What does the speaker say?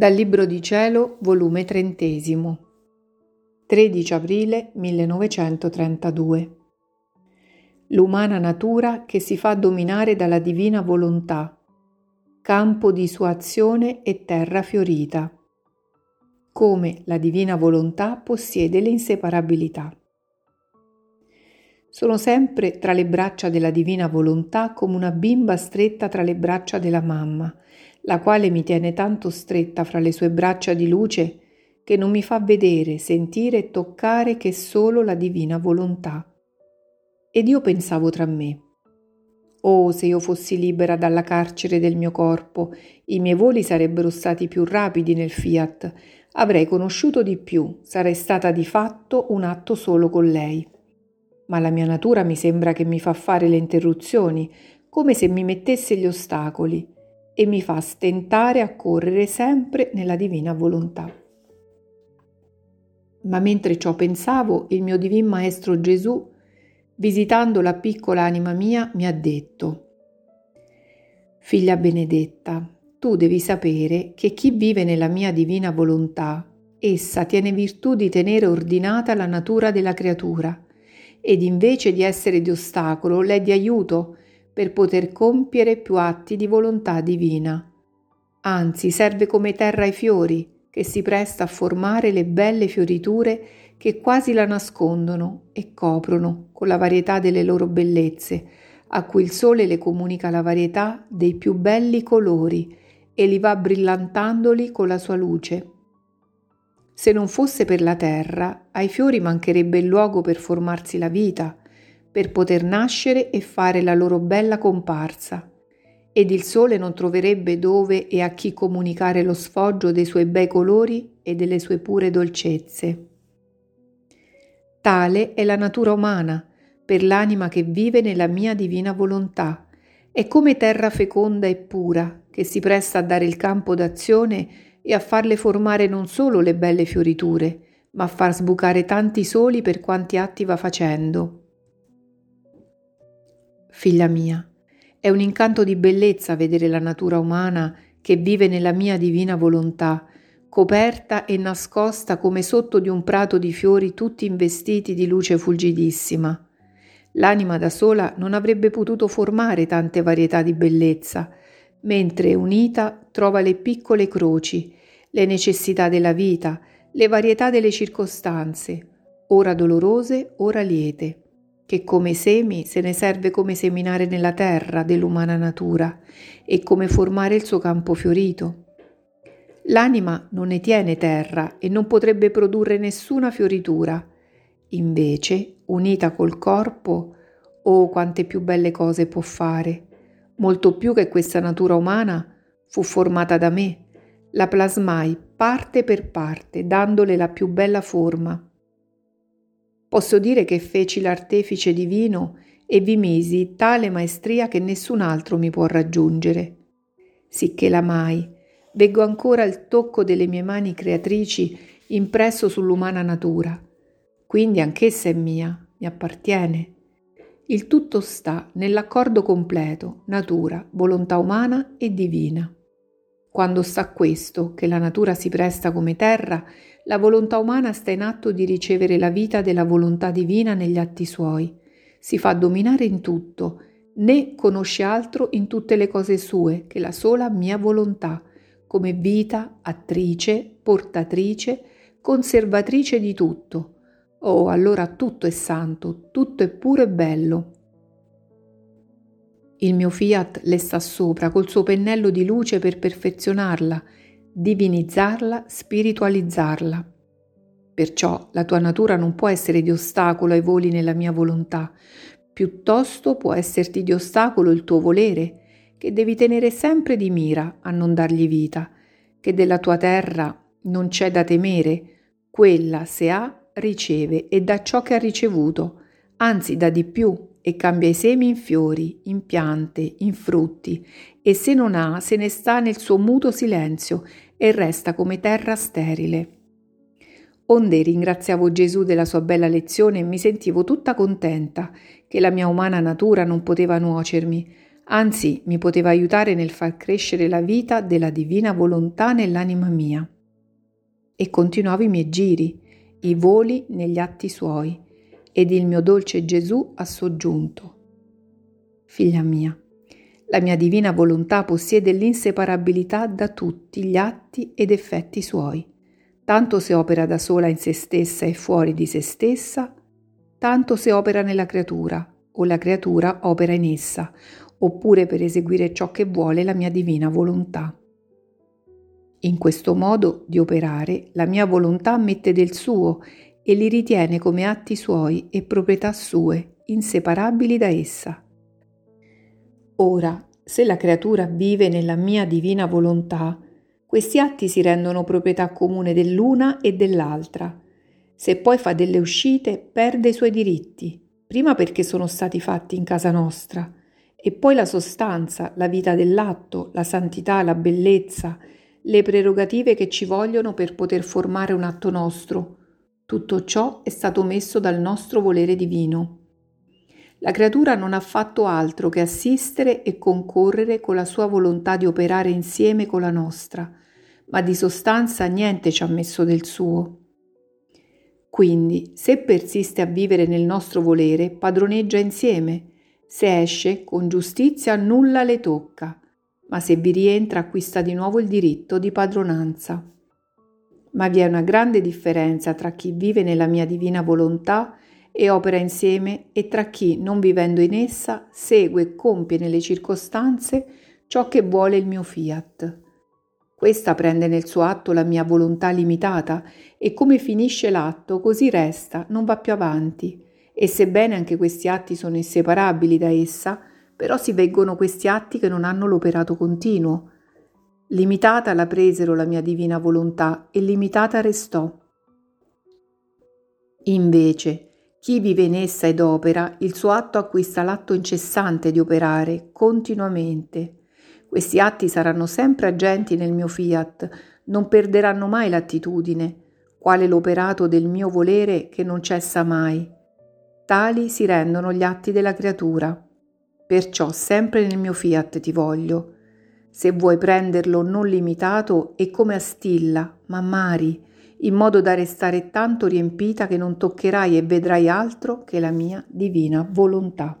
Dal Libro di Cielo, volume trentesimo, 13 aprile 1932. L'umana natura che si fa dominare dalla divina volontà, campo di sua azione e terra fiorita. Come la divina volontà possiede l'inseparabilità. Sono sempre tra le braccia della divina volontà come una bimba stretta tra le braccia della mamma, la quale mi tiene tanto stretta fra le sue braccia di luce che non mi fa vedere, sentire e toccare che solo la divina volontà. Ed io pensavo tra me, Oh, se io fossi libera dalla carcere del mio corpo, i miei voli sarebbero stati più rapidi nel fiat, avrei conosciuto di più, sarei stata di fatto un atto solo con lei. Ma la mia natura mi sembra che mi fa fare le interruzioni, come se mi mettesse gli ostacoli, e mi fa stentare a correre sempre nella divina volontà. Ma mentre ciò pensavo, il mio divin Maestro Gesù, visitando la piccola anima mia, mi ha detto, Figlia benedetta, tu devi sapere che chi vive nella mia divina volontà, essa tiene virtù di tenere ordinata la natura della creatura, ed invece di essere di ostacolo l'è di aiuto per poter compiere più atti di volontà divina. Anzi, serve come terra ai fiori, che si presta a formare le belle fioriture che quasi la nascondono e coprono con la varietà delle loro bellezze, a cui il sole le comunica la varietà dei più belli colori e li va brillantandoli con la sua luce. Se non fosse per la terra, ai fiori mancherebbe il luogo per formarsi la vita, per poter nascere e fare la loro bella comparsa, ed il sole non troverebbe dove e a chi comunicare lo sfoggio dei suoi bei colori e delle sue pure dolcezze. Tale è la natura umana, per l'anima che vive nella mia divina volontà. È come terra feconda e pura, che si presta a dare il campo d'azione e a farle formare non solo le belle fioriture, ma a far sbucare tanti soli per quanti atti va facendo. Figlia mia, è un incanto di bellezza vedere la natura umana che vive nella mia divina volontà, coperta e nascosta come sotto di un prato di fiori tutti investiti di luce fulgidissima. L'anima da sola non avrebbe potuto formare tante varietà di bellezza, mentre unita trova le piccole croci, le necessità della vita, le varietà delle circostanze, ora dolorose, ora liete, che come semi se ne serve come seminare nella terra dell'umana natura e come formare il suo campo fiorito. L'anima non ne tiene terra e non potrebbe produrre nessuna fioritura. Invece, unita col corpo, oh quante più belle cose può fare molto più che questa natura umana, fu formata da me. La plasmai parte per parte, dandole la più bella forma. Posso dire che feci l'artefice divino e vi misi tale maestria che nessun altro mi può raggiungere. Sicché l'amai, veggo ancora il tocco delle mie mani creatrici impresso sull'umana natura. Quindi anch'essa è mia, mi appartiene il tutto sta nell'accordo completo natura, volontà umana e divina. Quando sta questo, che la natura si presta come terra, la volontà umana sta in atto di ricevere la vita della volontà divina negli atti suoi. Si fa dominare in tutto, né conosce altro in tutte le cose sue che la sola mia volontà, come vita, attrice, portatrice, conservatrice di tutto Oh, allora tutto è santo, tutto è puro e bello. Il mio fiat le sta sopra col suo pennello di luce per perfezionarla, divinizzarla, spiritualizzarla. Perciò la tua natura non può essere di ostacolo ai voli nella mia volontà, piuttosto può esserti di ostacolo il tuo volere, che devi tenere sempre di mira a non dargli vita, che della tua terra non c'è da temere, quella se ha riceve e dà ciò che ha ricevuto, anzi dà di più e cambia i semi in fiori, in piante, in frutti, e se non ha, se ne sta nel suo muto silenzio e resta come terra sterile. Onde ringraziavo Gesù della sua bella lezione e mi sentivo tutta contenta che la mia umana natura non poteva nuocermi, anzi mi poteva aiutare nel far crescere la vita della divina volontà nell'anima mia. E continuavo i miei giri, i voli negli atti suoi, ed il mio dolce Gesù ha soggiunto. Figlia mia, la mia divina volontà possiede l'inseparabilità da tutti gli atti ed effetti suoi, tanto se opera da sola in se stessa e fuori di se stessa, tanto se opera nella creatura o la creatura opera in essa, oppure per eseguire ciò che vuole la mia divina volontà. In questo modo di operare la mia volontà mette del suo e li ritiene come atti suoi e proprietà sue, inseparabili da essa. Ora, se la creatura vive nella mia divina volontà, questi atti si rendono proprietà comune dell'una e dell'altra. Se poi fa delle uscite, perde i suoi diritti, prima perché sono stati fatti in casa nostra, e poi la sostanza, la vita dell'atto, la santità, la bellezza, le prerogative che ci vogliono per poter formare un atto nostro. Tutto ciò è stato messo dal nostro volere divino. La creatura non ha fatto altro che assistere e concorrere con la sua volontà di operare insieme con la nostra, ma di sostanza niente ci ha messo del suo. Quindi, se persiste a vivere nel nostro volere, padroneggia insieme, se esce, con giustizia nulla le tocca, ma se vi rientra acquista di nuovo il diritto di padronanza. Ma vi è una grande differenza tra chi vive nella mia divina volontà e opera insieme e tra chi, non vivendo in essa, segue e compie nelle circostanze ciò che vuole il mio fiat. Questa prende nel suo atto la mia volontà limitata e come finisce l'atto così resta, non va più avanti e sebbene anche questi atti sono inseparabili da essa, però si veggono questi atti che non hanno l'operato continuo. Limitata la presero la mia divina volontà e limitata restò. Invece, chi vive in essa ed opera, il suo atto acquista l'atto incessante di operare continuamente. Questi atti saranno sempre agenti nel mio fiat, non perderanno mai l'attitudine, quale l'operato del mio volere che non cessa mai tali si rendono gli atti della creatura. Perciò sempre nel mio fiat ti voglio. Se vuoi prenderlo non limitato e come astilla, ma mari, in modo da restare tanto riempita che non toccherai e vedrai altro che la mia divina volontà.